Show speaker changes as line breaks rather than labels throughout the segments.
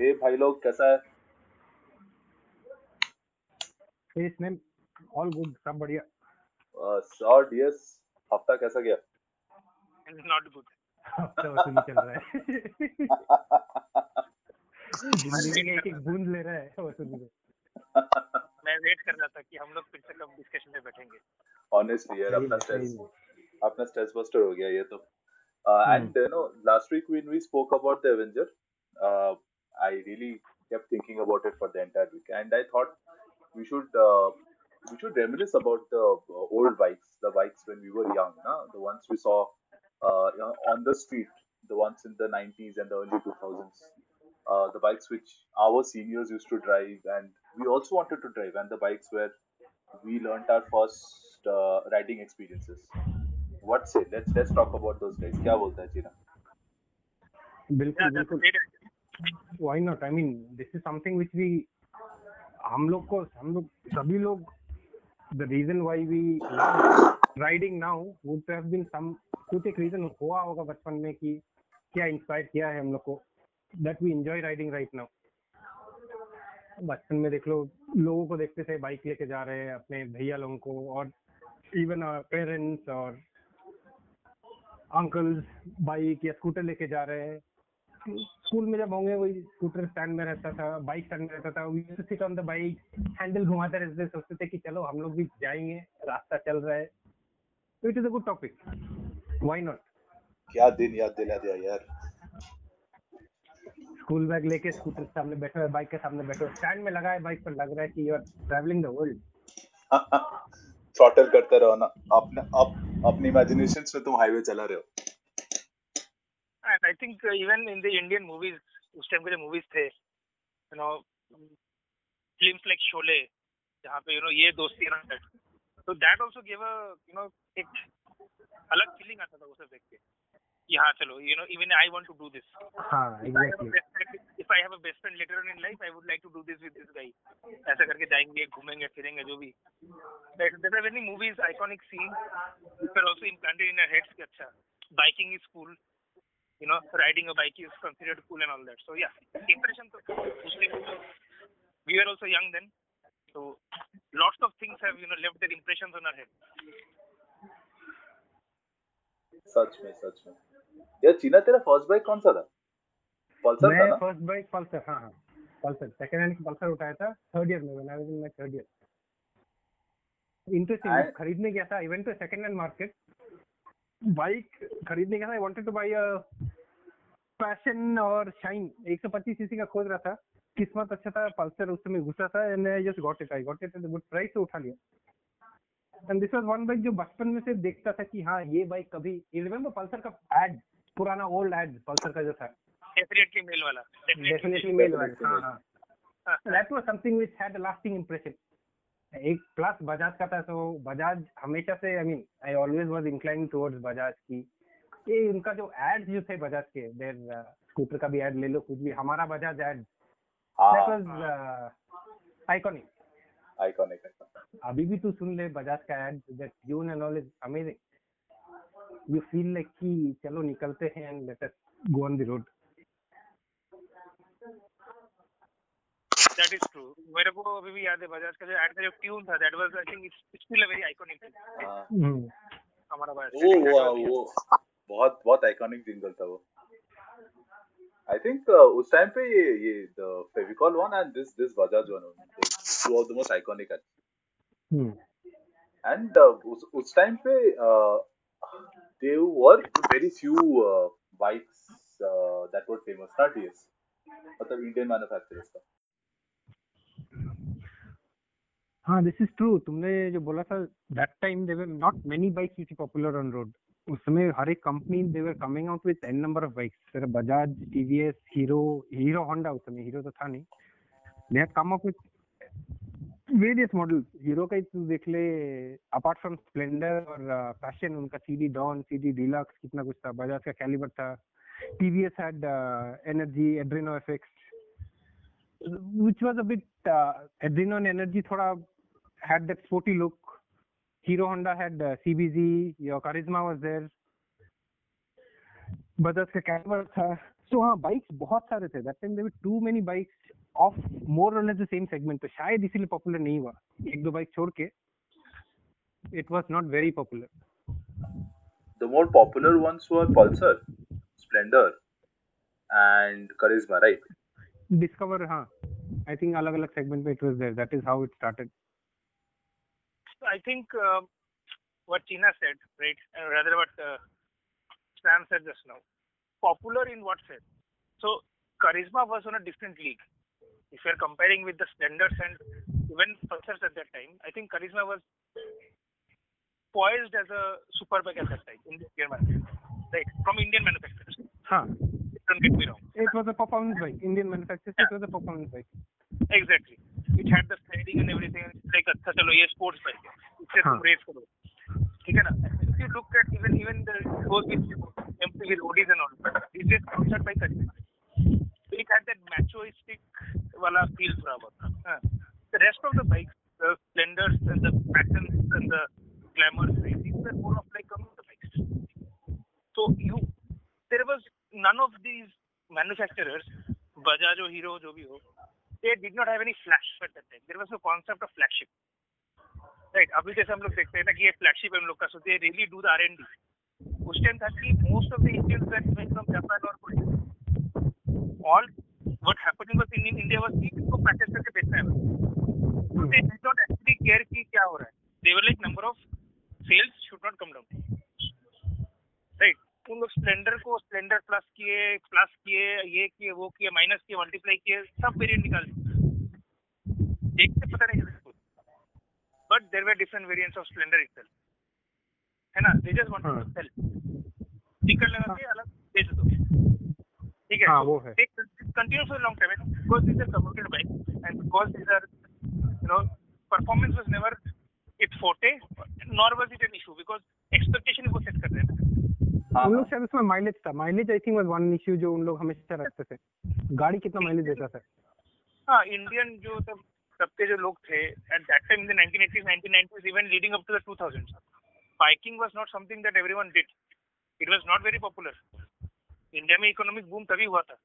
ए भाई लोग कैसा है?
फेस नेम ऑल गुड सब बढ़िया।
सर डीएस हफ़्ता कैसा गया?
नॉट गुड
हफ़्ता वसूली चल रहा है। एक एक बूंद ले रहा है वसूली में।
मैं वेट कर रहा था कि हम लोग फिर से कब डिस्कशन में बैठेंगे।
ऑनेस्टली यार अपना स्ट्रेस अपना स्ट्रेस बस्टर हो गया ये तो।
And
you know last week when we spoke about the Avenger uh, I really kept thinking about it for the entire week and I thought we should uh, we should reminisce about the uh, old bikes the bikes when we were young na? the ones we saw uh, you know, on the street the ones in the 90s and the early 2000s uh, the bikes which our seniors used to drive and we also wanted to drive and the bikes where we learnt our first uh, riding experiences what say let's let's talk about those guys क्या बोलता है जीना
बिल्कुल बिल्कुल why not? I mean, this is something which we, हम लोग को, हम लोग, सभी लोग reason why we love riding now would have been some कुछ एक रीजन हुआ होगा बचपन में कि क्या इंस्पायर किया है हम लोग को, that we enjoy riding right now. बचपन में देख लो, लोगों को देखते थे बाइक लेके जा रहे हैं अपने भैया लोगों को, और इवन पेरेंट्स और अंकल्स बाइक या स्कूटर लेके जा रहे हैं। स्कूल में जब होंगे वही स्कूटर स्टैंड में रहता था बाइक स्टैंड में रहता था we sit on the bike handle घुमाते रहते थे सोचते थे कि चलो हम लोग भी जाएँगे रास्ता चल रहा है। तो it is a good topic why not
क्या दिन याद दिला दिया यार।
स्कूल बैग लेके स्कूटर के सामने बैठे हो बाइक के सामने बैठे हो स्टैंड में लगा है बाइक पर लग रहा है कि you are travelling the world
throttle करते रहो ना अपने अप अपनी इमेजिनेशंस में तुम हाईवे चला रहे हो।
And I think even in the Indian movies उस टाइम के जो मूवीज़ थे you know films like Sholay जहाँ पे यू नो ये दोस्ती ना तो that also give a you know एक अलग फीलिंग आता था उसे देख के कि हाँ चलो you know even I want to do this
हाँ
if I have a best friend later on in life, I would like to do this with this guy. ऐसा करके जाएँगे घूमेंगे फिरेंगे जो भी there are many movies iconic scenes which are also implanted in our heads कि अच्छा biking is cool you know riding a bike is considered cool and all that so yeah impression तो उस we were also young then so lots of things have you know left their impressions on our head
सच में सच में यार चीना तेरा first bike कौन सा था पल्सर था
मैं
ना
फ़र्स्ट बाइक पल्सर हाँ हाँ पल्सर सेकंड हैंड पल्सर उठाया था थर्ड ईयर में when I was in my third year interesting
I-
खरीदने गया था even to second hand market bike खरीदने गया था I wanted to buy a Passion और शाइन 125 सीसी का खोज रहा था। किस्मत अच्छा था पल्सर उस समय घुसा था and I just got it I got it at good price से उठा लिया। And this was one bike जो बचपन में से देखता था कि हाँ ये बाइक कभी यू रिमेंबर पल्सर का एड पुराना ओल्ड एड पल्सर का जो था।
Definitely male वाला।
Male one
Definitely
हाँ. हाँ। That was something which had a lasting impression. एक प्लस बजाज का था तो बजाज हमेशा से I mean I always was incline towards Bajaj की। ये उनका जो एड्स जो थे बजाज के देर स्कूटर का भी एड ले लो कुछ भी हमारा Bajaj ad
that
was iconic
iconic
अभी भी तू सुन ले बजाज का ad that tune and all is amazing you feel like कि चलो निकलते हैं and let us go on the road
That is true. मेरे को अभी भी याद है बजाज का जो एड का जो ट्यून था that was I think it's still a very iconic हमारा बजाज
वो वो। बहुत बहुत आइकॉनिक जिंगल था वो। आई थिंक उस टाइम पे ये ये the Fevicol one and this this Bajaj one two of the most iconic and उस उस टाइम पे they were very few bikes that were famous not DS मतलब इंडियन मैन्युफैक्चरर्स का।
हाँ दिस इज़ ट्रू तुमने जो बोला था that time there were not many bikes which popular on road उस समय हर एक company they were coming out with an number of bikes तेरा Bajaj TVS Hero Hero Honda उस समय हीरो तो था नहीं। They had come up with various models Hero का ही देख ले अपार्ट फ्रॉम स्प्लेंडर और पैशन उनका सीडी डॉन सीडी डीलक्स कितना कुछ था। बजाज का कैलिबर था। TVS had Energy Adreno FX was a bit uh, adrenaline energy thoda had that sporty look hero honda had uh, cbz your charisma was there. Bajaj का Caliber था so हाँ bikes बहुत सारे थे. That time there were too many bikes of more और less the same segment तो शायद इसीलिए पॉपुलर नहीं हुआ. एक दो बाइक छोड़ के. It was not very popular
The more popular ones were Pulsar, Splendor, and Charisma, right?
Discover हाँ. आई थिंक अलग अलग सेगमेंट में it was there that is how it started
I think uh, what Tina said, right, and rather what uh, Sam said just now. Popular in what sense? So Charisma was on a different league. If you're comparing with the Splendors and even Pulsars at that time, I think Charisma was poised as a superbike at that time in the Indian market, right? From Indian manufacturers.
हाँ
Don't get me wrong.
it was a performance bike indian manufacturer it was a performance bike
Exactly. It had the sliding and everything. It's like अच्छा चलो ये sports bike है. इससे तुम
हाँ.
race करो. ठीक है ना? If you look at even even the goes with MTV roadies and all, it's just sponsored by Karizma. So it had that machoistic वाला feel थोड़ा बहुत. हाँ. The rest of the bikes, the splendors and the patterns and the glamours, right, these were more of like commuter bikes. So you, there was none of these manufacturers, Bajaj or Hero, जो भी हो, they did not have any flagship at that time. There was no concept of flagship. Right. अभी जैसे हम लोग देखते हैं ना कि ये है हम लोग का so they really do the R&D. उस टाइम था कि most of the Indians were coming from Japan or Korea. All what happening was in, in India was कि इसको practice करके बेचना है बस. They did not actually care कि क्या हो रहा है. They were like number of sales should not come down. लोग स्प्लेंडर को स्प्लेंडर प्लस किए प्लस किए ये किए वो किए माइनस किए मल्टीप्लाई किए सब वेरिएंट निकाल एक से पता नहीं चलता but there were different variants of Splendor itself है ना? They just
want.
To sell sticker लगा के अलग बेच दो। ठीक है?
हाँ, वो है.
Continue for long time because this are bike and because this are you know performance was never it forte nor was it an issue because expectation वो सेट कर रहे हाँ,
उन
हाँ।
लोग शायद उसमें माइलेज था। Mileage I think was one issue जो उन लोग हमेशा रखते थे। गाड़ी कितना माइलेज देता था?
हाँ इंडियन जो तब तब के जो लोग थे at that time in the 1980s 1990s even leading up to the 2000s biking was not something that everyone did it was not very popular India में इकोनॉमिक बूम तभी हुआ था।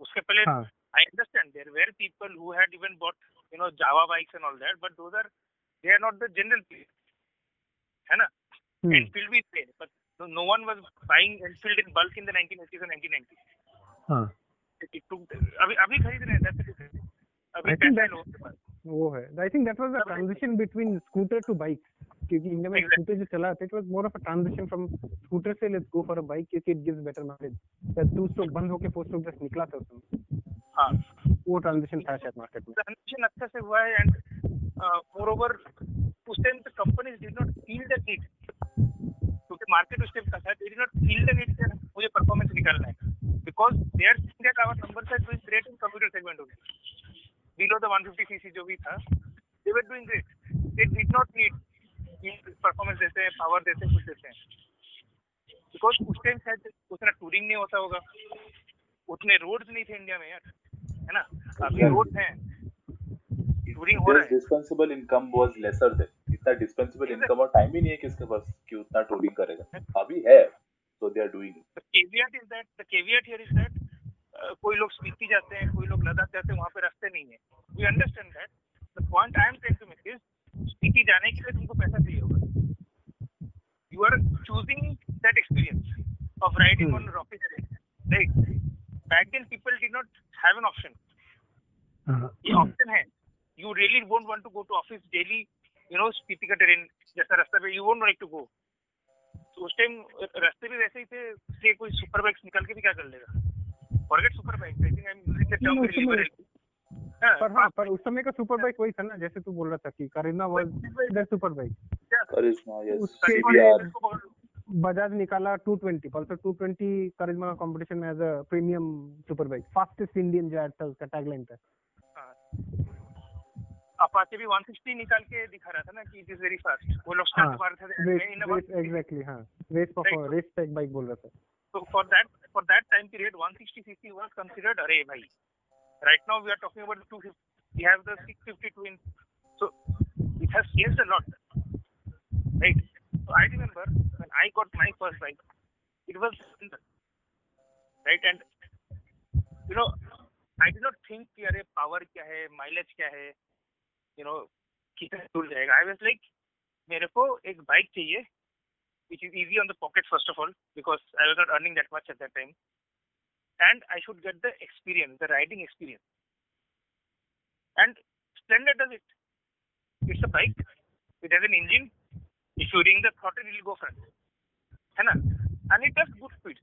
उसके पहले I understand there were people who had even bought you know Jawa bikes and all that but those are they are not the general people है ना?
And
field we थे but no, no one was buying Enfield in bulk in the 1980s and 1990s
हाँ।
It, took अभी अभी खरीद रहे हैं that's the difference अभी
I think
पैसा
that-
लोगों के पास
वो है। I think that was the transition between scooter to bike क्योंकि इंडिया में. स्कूटर जो चला था it was more of a transition from scooter से let's go for a bike क्योंकि इट गिव्स बेटर माइलेज शायद टू स्ट्रोक बंद होके फोर स्ट्रोक जस्ट निकला था उसमें
हाँ।
वो ट्रांजिशन था शायद मार्केट में।
ट्रांजिशन अच्छा से हुआ है एंड मोर ओवर उस टाइम पे companies did not feel the need क्योंकि मार्केट उस टाइम का था मुझे परफॉर्मेंस निकालना है। Because they are seeing that our numbers are doing great in computer segment only below the 150 CC जो भी था they were doing great they did not need performance देते हैं पावर देते हैं कुछ देते हैं। बिकॉज़ उस टाइम शायद उतना टूरिंग नहीं होता होगा। उतने रोड्स नहीं थे इंडिया में यार है ना? अभी
Hmm.
रोड हैं। टूरिंग हो रहा है।
Dispensable income was lesser then. इतना dispensable income और टाइम ही नहीं है किसके पास कि उतना टूरिंग करेगा। अभी है so they are doing it.
the caveat is that the caveat here is uh, कोई लोग स्पीति जाते हैं कोई लोग लद्दाख जाते हैं वहाँ पे रास्ते नहीं है। We understand that the point I am trying to make is Spiti जाने के लिए तुमको पैसा चाहिए होगा। You are choosing that experience of riding on rocky right back then people did not have an option ये ऑप्शन है you really won't want to go to office daily you know Spiti का train जैसा रास्ता पे you won't like to go तो उस time रास्ते भी वैसे ही थे इसलिए कोई सुपर बाइक्स निकाल के भी क्या कर लेगा? Forget super bike I think I
am
using
the
term
पर हाँ पर उस समय का सुपर बाइक वही था ना जैसे तू बोल रहा था कि Kareena was the
super bike.
उसके बजाज निकाला 220 पल्सर 220 करिश्मा का कंपटीशन में as a premium super bike fastest Indian जो था उसका टैगलाइन था
अपाचे भी 160 निकाल के दिखा रहा था ना कि इट इज़ वेरी फास्ट वो लोग स्टार्ट कर रहे थे
एग्जैक्टली हाँ. Race
for
race tech bike बोल रहा था.
So for that for that time period 160 CC was considered अरे भाई right now we are talking about 250 we have the 652 in so it has changed a lot right so I remember when I got my first bike it was right and you know I did not think कि अरे power क्या है mileage क्या है? You know कितना दूर जाएगा आई was like मेरे को एक बाइक चाहिए which is easy on the pocket first of all because I was not earning that much at that time. And I should get the experience, the riding experience. And Splendor does it. It's a bike. It has an engine. If you ring the throttle, it will go front. है ना? And it does good speed.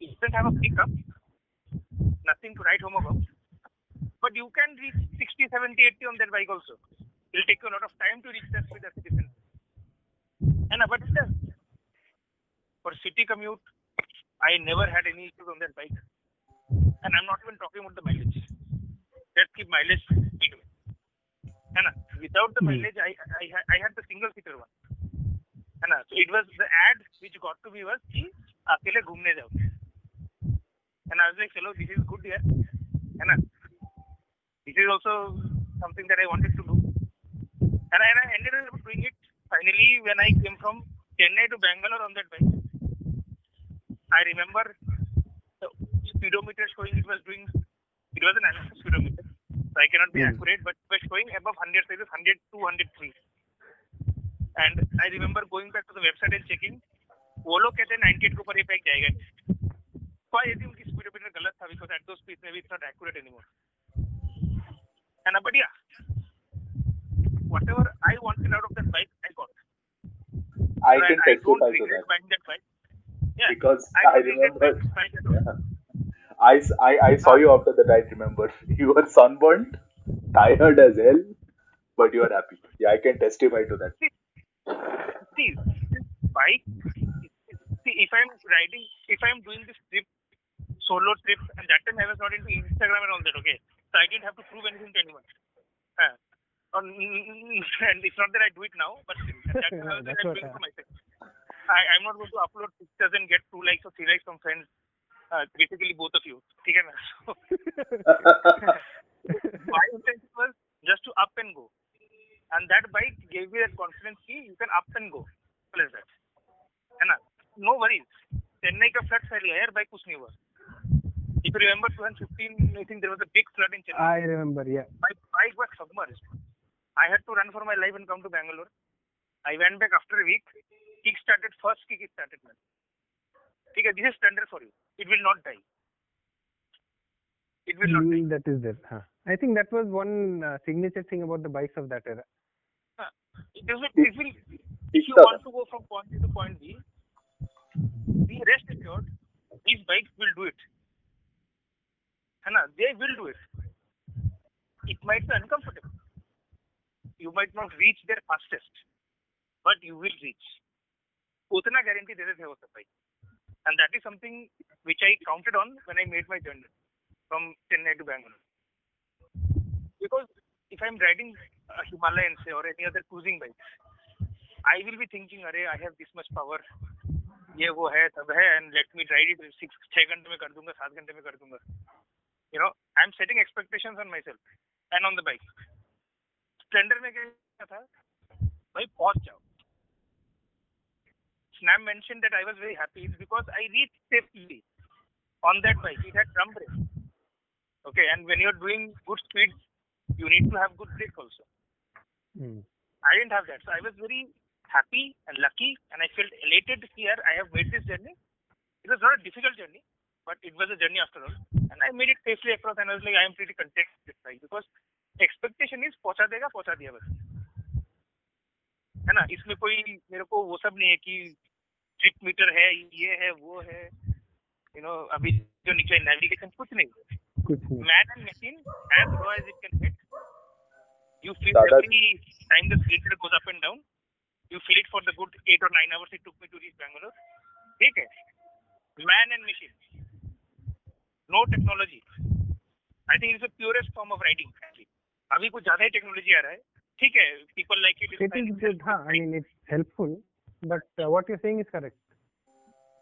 It doesn't have a pickup. Nothing to write home about. But you can reach 60, 70, 80 on that bike also. It will take you a lot of time to reach that speed as a citizen. And but it does. For city commute, I never had any issues on that bike. And I'm not even talking about the mileage. Let's keep mileage midway. है ना without the
Hmm.
mileage I, I I I had the single seater one है ना so it was the ad which got to me was कि अकेले घूमने जाओ and I was like चलो this is good यार है ना this is also something that I wanted to do and I, and I ended up doing it finally when I came from Chennai to Bangalore on that bike I remember the speedometer showing it was doing it was an analog speedometer so I cannot be
Hmm.
accurate but it was showing above 100 so it was 100 203 and I remember going back to the website and checking वो लोग कहते हैं 98 के ऊपर ये bike जाएगा तो I think उनकी स्पीडोमीटर गलत था बिकॉज एट दो स्पीड में it's not accurate anymore and uh, but yeah, whatever I wanted out of that bike, I got.
I
right?
can testify I
to
that.
that yeah,
because
I,
I remember. I, I, I saw you after that. I remember you were sunburned, tired as hell, but you are happy. Yeah, I can testify to that.
See this bike. See, if I'm riding, if I'm doing this trip, solo trip, and that time I was not into Instagram and all that. Okay, so i didn't have to prove anything to anyone uh, or, and it's not that i do it now but at that time I was
That's
like, I'm
what
doing it
I-
for myself I, i'm not going to upload pictures and get two likes or three likes from friends uh, basically both of you ठीक है ना so my intention was just to up and go. And that bike gave me that confidence कि you can up and go. Simple as that. है ना? No worries. Chennai का flood फैल गया यार बाइक कुछ नहीं हुआ. if you remember 2015, I think there was a big flood in Chennai.
I remember, yeah.
My bike was submerged. I had to run for my life and come to Bangalore. I went back after a week. Kick started first, kick started man. Okay, this is standard for you. It will not die. It will mm, not die.
Mm, that is there. Huh. I think that was one uh, signature thing about the bikes of that era.
It is. It will, if you want to go from point A to point B, be rest assured, these bikes will do it. है ना? They will do it it might be uncomfortable you might not reach there fastest but you will reach उतना guarantee देते थे वो सब भाई। And that is something which I counted on when I made my journey from Chennai to Bangalore because if I am riding Himalaya से और any other cruising bike I will be thinking अरे I have this much power ये वो है, तब है and let me drive it six छः घंटे में कर दूँगा, सात घंटे में कर दूँगा. You know, I'm setting expectations on myself and on the bike. Splendor में क्या था? भाई पहुंच जाओ. Snam mentioned that I was very happy because I reached safely on that bike. It had drum brake. Okay, and when you're doing good speed, you need to have good brake also.
Hmm.
I didn't have that. So I was very happy and lucky and I felt elated here. I have made this journey. It was not a difficult journey, But it was a journey after all. And I made it safely across and I was like, I am pretty content with this bike because expectation is पहुँचा देगा पहुँचा दिया बस है ना इसमें कोई मेरे को वो सब नहीं है कि ट्रिप मीटर है ये है वो है यू नो अभी जो निकले नेविगेशन कुछ नहीं
कुछ नहीं.
man and machine as raw as it can get. You feel
that's-
every time the cylinder goes up and down. You feel it for the good eight or nine hours it took me to reach Bangalore. ठीक है Man and machine. No technology I think it's purest form of riding अभी कुछ ज़्यादा ही technology आ रहा है। ठीक है people like it
it is हाँ I mean it's helpful but what you saying is correct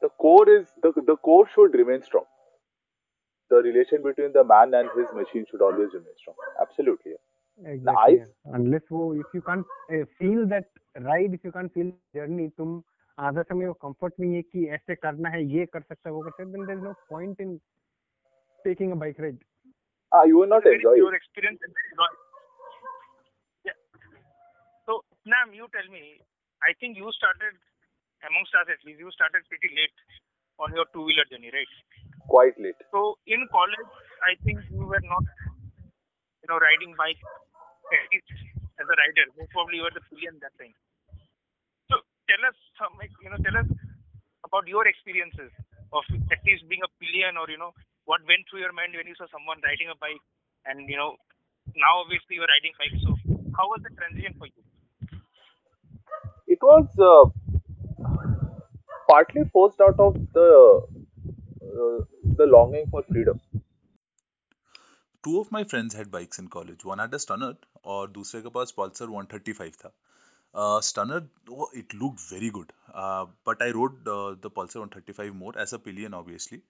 the core is the the core should remain strong the relation between the man and his machine should always remain strong absolutely
Exactly. Yeah. Unless wo, if you can't uh, feel that ride, if you can't feel तुम आधा समय वो comfort नहीं है कि ऐसे करना है, ये कर सकता है, वो कर सकता है, then there's no point in taking a bike ride.
Ah, you will not
very
enjoy
pure
it.
experience. and. Yeah. So, Nam, you tell me. I think you started, amongst us at least, you started pretty late on your two-wheeler journey, right?
Quite late.
So, in college, I think you were not, you know, riding bike at least as a rider. Most probably you were the pillion that time. So, tell us, some, you know, tell us about your experiences of at least being a pillion or you know what went through your mind when you saw someone riding a bike and you know now obviously you're riding bike so how was the transition for you
It was uh, partly forced out of the uh, the longing for freedom.
Two of my friends had bikes in college one had a Stunner और दूसरे के पास Pulsar 135 था Stunner it look very good but I rode the Pulsar 135 more as a pillion obviously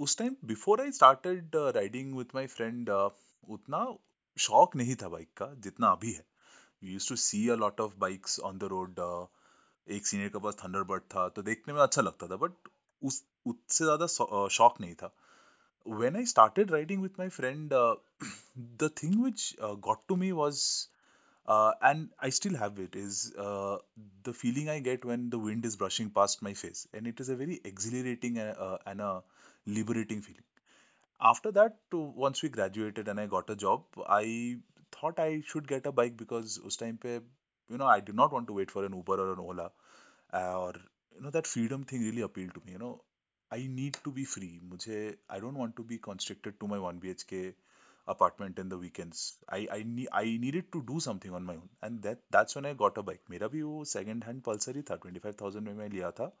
उस time before I started riding with my friend उतना शौक नहीं था bike का जितना अभी है। Use to see a lot of bikes on the road एक सीनियर के पास थंडरबर्ड था तो देखने में अच्छा लगता था बट उस उससे ज़्यादा शौ- शौक नहीं था। Started riding with my friend, uh, the thing which uh, got to me was, uh, and I still have it is uh, the feeling I get when the wind is brushing past my face, and it is a very exhilarating and, uh, and a liberating feeling. After that, to, once we graduated and I got a job, I thought I should get a bike because us time pe, you know, I did not want to wait for an Uber or an Ola, uh, or you know that freedom thing really appealed to me. You know, I need to be free. I don't want to be constricted to my 1 BHK apartment in the weekends. I I need I needed to do something on my own, and that that's when I got a bike. मेरा भी वो second hand Pulsar ही था 25,000 में मैं लिया था.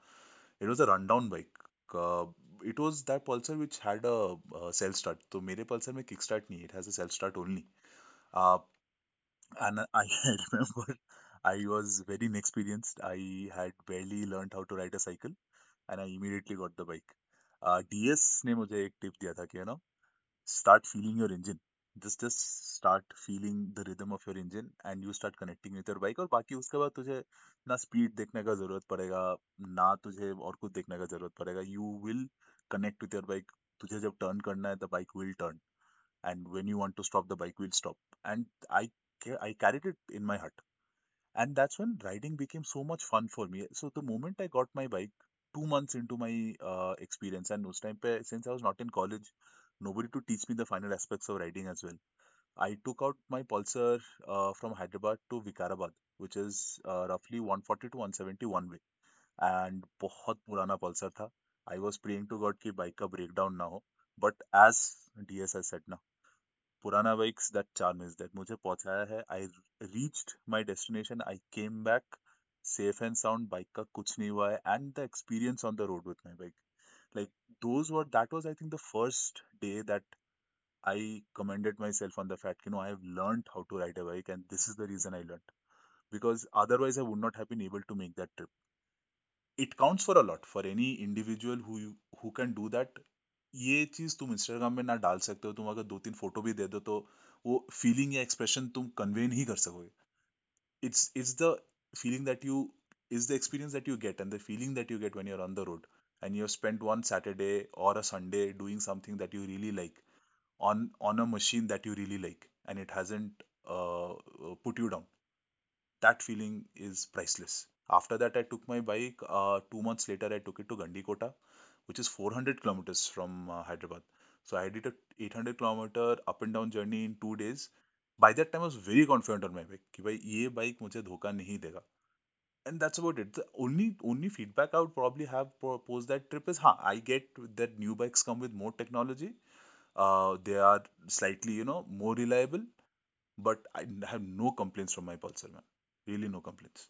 It was a rundown bike. Uh, it was that Pulsar which had a uh, self start. तो मेरे Pulsar में kick start नहीं. It has a self start only. Uh, and I remember I was very inexperienced. I had barely learned how to ride a cycle, and I immediately got the bike. Uh, DS ने मुझे एक tip दिया था कि you know start feeling your engine. Just just start feeling the rhythm of your engine and you start connecting with your bike और बाकी उसके बाद तुझे ना स्पीड देखने का जरूरत पड़ेगा ना तुझे और कुछ देखने का जरूरत पड़ेगा you will connect with your bike तुझे जब टर्न करना है the bike will turn and when you want to stop the bike will stop and i ca- i carried it in my heart and that's when riding became so much fun for me so the moment i got my bike two months into my uh, experience and उस time पे since i was not in college nobody to teach me the final aspects of riding as well i took out my pulsar uh, from hyderabad to vikarabad which is uh, roughly 140 to 170 one way and बहुत पुराना Pulsar था I was praying to God कि bike का break down ना हो but as D S I set ना पुराना bikes that charm is that मुझे पहुंचाया है I reached my destination I came back safe and sound bike का कुछ नहीं हुआ है and the experience on the road with my bike like Those were that was I think the first day that I commended myself on the fact, you know, I have learned how to ride a bike, and this is the reason I learned. Because otherwise, I would not have been able to make that trip. It counts for a lot for any individual who who can do that. ये चीज तुम Instagram में ना डाल सकते हो तुम अगर दो तीन फोटो भी दे दो तो वो फीलिंग या एक्सप्रेशन तुम कन्वे नहीं कर सकोगे it's it's the feeling that you is the experience that you get and the feeling that you get when you're on the road and you have spent one saturday or a sunday doing something that you really like on on a machine that you really like and it hasn't uh, uh, put you down that feeling is priceless after that i took my bike uh, two months later i took it to gandikota which is 400 kilometers from uh, hyderabad so i did a 800 kilometer up and down journey in two days by that time i was very confident on my bike कि भाई ये bike मुझे धोखा नहीं देगा And that's about it. The only only feedback i would probably have po- post that trip is huh, i get that new bikes come with more technology. Uh, they are slightly you know more reliable but i have no complaints from my pulsar man really no complaints.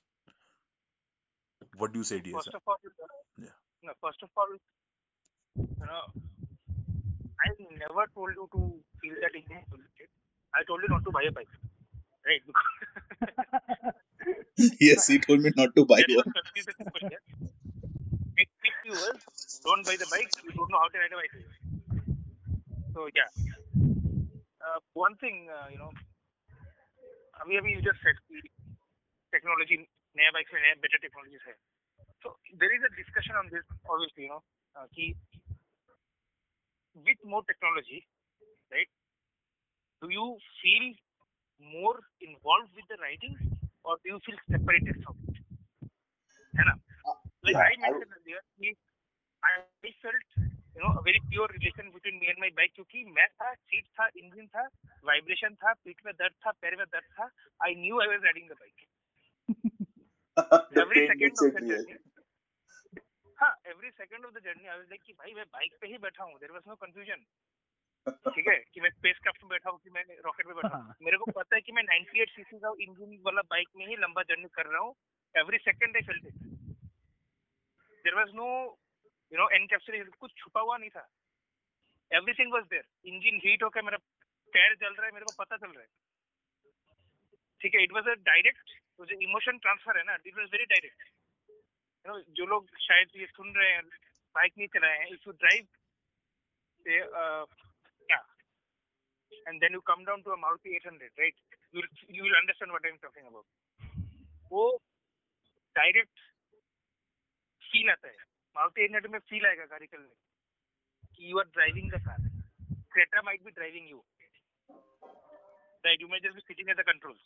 What do you say ds
first of all
Yeah.
no, first of all you know i never told you to feel that polluted i told you not to buy a bike right
yes he told me not to buy
Let's
one
not confuse the people here. Big, big viewers don't buy the bike. You don't know how to ride a bike. So yeah. Uh, one thing, uh, you know, अभी अभी you just said कि technology नया bike में नया better technologies है. So there is a discussion on this, obviously, you know, uh, कि with more technology, right? Do you feel more involved with the riding, or do you feel separated from it? है ना? Like
yeah,
I mentioned earlier, कि I, I felt you know a very pure relation between me and my bike क्योंकि मैं था seat था engine था vibration था पीठ में दर्द था पैर में दर्द था I was riding the bike
the
every second of the journey हाँ every second of the journey I was like कि भाई मैं बाइक पे ही बैठा हूँ देयर वाज नो कंफ्यूजन ठीक है कि मैं स्पेस क्राफ्ट में बैठा हूँ कि मैं रॉकेट में बैठा हूँ। मेरे को पता है कि मैं 98 सीसी का इंजन वाला बाइक में ही लंबा जर्नी कर रहा हूँ। Every second I felt it there was no you know encapsulation कुछ छुपा हुआ नहीं था। Everything was there engine heat होकर मेरा पैर जल रहा है मेरे को पता चल रहा है। ठीक है इट वाज अ डायरेक्ट तो जो इमोशन ट्रांसफ़र है ना। It was very direct you know जो लोग शायद ये सुन रहे हैं बाइक नहीं चलाए हैं if you drive and then you come down to a Maruti 800 right? You you will understand what I'm talking about. वो डायरेक्ट फील आता है। मारुति 800 में फील आएगा गाड़ी चलने कि you are driving the car Creta might be driving you right you may just be sitting at the controls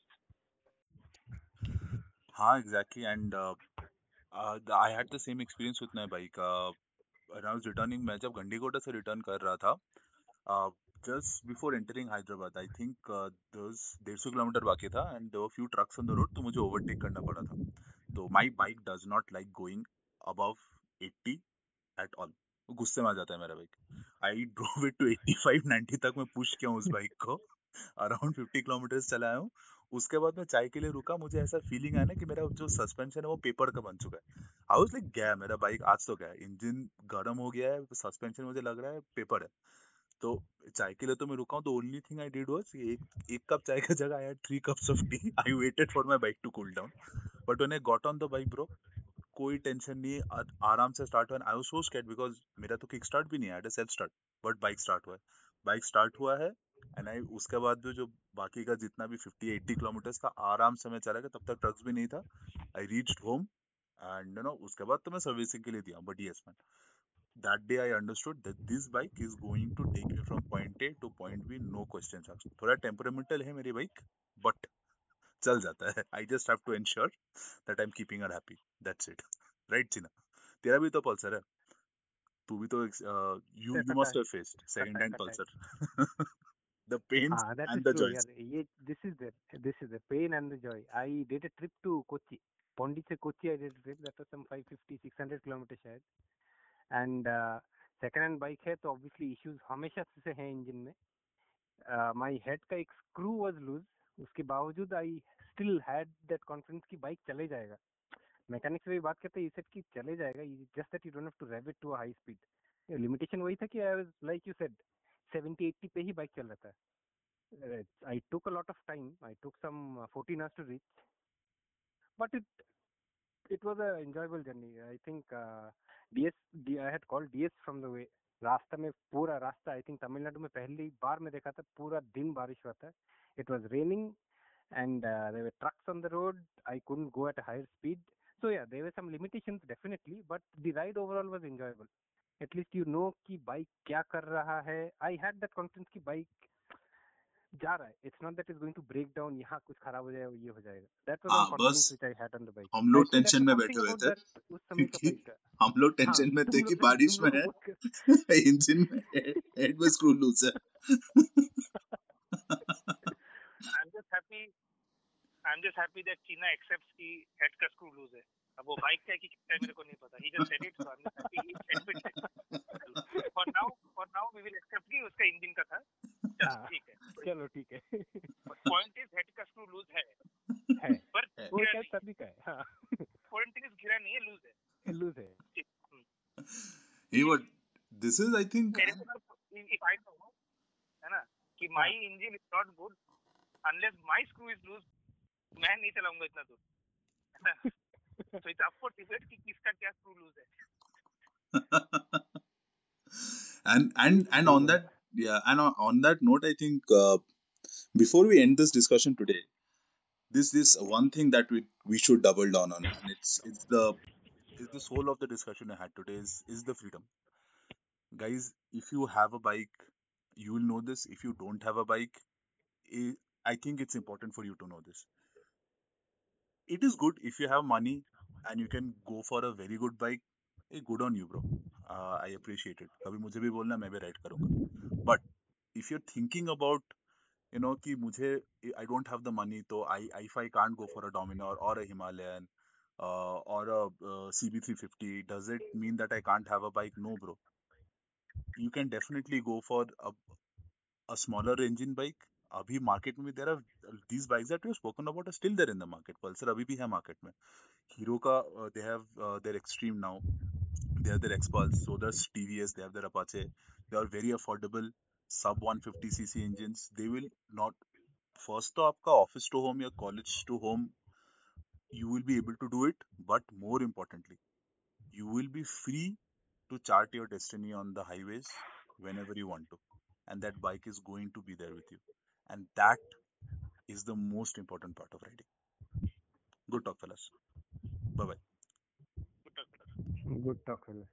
हाँ exactly and I had the same experience with my bike I was returning, मैं जब गंडीकोटा से return कर रहा था just before entering Hyderabad I think डेढ़ सौ kilometre बाकी था and there few trucks on the road तो मुझे ओवरटेक करना पड़ा था तो my bike does not like going above 80 at all गुस्से में आ जाता है मेरा bike I drove it to 85 90 तक मैं पुश किया हूँ उस बाइक को. अराउंड 50 किलोमीटर चलाया हूँ. उसके बाद मैं चाय के लिए रुका. मुझे ऐसा फीलिंग आया ना कि मेरा जो सस्पेंशन है वो पेपर का बन चुका है. आई वाज लाइक गया मेरा बाइक आज तो गया इंजन गर्म हो गया है. सस्पेंशन मुझे लग रहा है पेपर है. तो चाय के लिए तो मैं रुका हूँ तो only thing I did was एक एक कप चाय का जगह had three cups of tea I waited for my bike to cool down but when I got on the bike bro कोई टेंशन नहीं आराम से स्टार्ट हुआ I was so scared because मेरा तो किक स्टार्ट भी नहीं आया self start but bike start हुआ है। बाइक स्टार्ट हुआ है एंड आई उसके बाद भी जो बाकी का जितना भी 50 80 किलोमीटर्स का आराम से मैं चला गया, तब तक ट्रक्स भी नहीं था। I reach home and no उसके बाद तो मैं सर्विसिंग के लिए दिया but yes man that day I understood that this bike is going to take me from point A to point B no questions asked थोड़ा temperamental है मेरी बाइक but चल जाता है I just have to ensure that I'm keeping her happy that's it right चिना तेरा भी तो पल्सर है तू भी तो you you must have faced second hand pulsar the pains
Ah, that
and
is
the
true.
joys
Yeah, ye, this is the this is the pain and the joy. I did a trip to Kochi. Pondit से Kochi I did a trip. That was some 550 600 kilometers शायद. Uh, second hand bike है तो obviously issues हमेशा से हैं engine में. Uh, my head का एक screw was loose. उसके बावजूद I still had that confidence कि bike चले जाएगा. मैकेनिक से भी बात करते ही सेट कि चले जाएगा just that you don't have to rev it to a high speed limitation वही था कि I was like you said 70 80 पे ही बाइक चल रहा था I took a lot of time I took some 14 hours to reach but it it was a enjoyable journey i think DS had call from the way रास्ता में, पूरा रास्ता I think Tamil Nadu में पहली बार में देखा था, पूरा दिन बारिश हुआ था। It was raining and there were trucks on the road I couldn't go at higher speed so yeah there were some limitation definitely but the ride overall was enjoyable at least you know कि bike क्या कर रहा है। I had that confidence की bike जा रहा है it's not that is going to break down यहाँ कुछ खराब हो जाएगा ये हो जाएगा दैट वाज
हाँ
वन कॉन्फिडेंस
बस
which I had on the bike
हम लोग टेंशन में बैठे हुए थे
उस समय का
कि
बाइक का
हम लोग
हाँ
टेंशन में थे कि बारिश में है इंजन में हेड में स्क्रू लूज है
I'm just happy. I'm just happy that China accepts कि head का screw loose है. अब वो माइक का कि कितना मेरे को नहीं पता। He just said it so I am happy said it for now for now we will accept कि उसका इंजन का था।
हाँ।
ठीक है।
चलो ठीक है।
पॉइंट इज़ हेड का स्क्रू लूज है।
है।
पर
वो
क्या
सभी का है। हाँ।
पॉइंट इज़ गिरा नहीं है लूज है।
लूज है।
He would this is I think
if I know नहीं चलाऊँगा इतना दूर। है ना? So it's up for debate कि किसका क्या screw loose है.
and and and on that yeah and on, on that note i think uh, before we end this discussion today this this one thing that we we should double down on and it's it's the it's the soul of the discussion i had today is is the freedom guys, if you have a bike, you will know this. If you don't have a bike, i I think it's important for you to know this. It is good if you have money and you can go for a very good bike. Hey, good on you, bro. Uh, I appreciate it. कभी मुझे भी बोलना मैं भी ride करूंगा. But if you're thinking about you know कि मुझे I don't have the money तो I if I can't go for a Dominar or a Himalayan uh, or a uh, CB350 does it mean that I can't have a bike no bro you can definitely go for a, a smaller engine bike अभी market में there these bikes that you spoken about still there in the market Pulsar अभी भी है market में। Hero का they have their Xtreme now they have their Xpulse so does TVS they have their Apache they are very affordable sub 150 CC engines they will not first तो आपका office to home या college to home you will be able to do it but more importantly you will be free to chart your destiny on the highways whenever you want to and that bike is going to be there with you And that is the most important part of writing Good talk, fellas. Bye bye.
Good talk, brother.
Good talk, fella.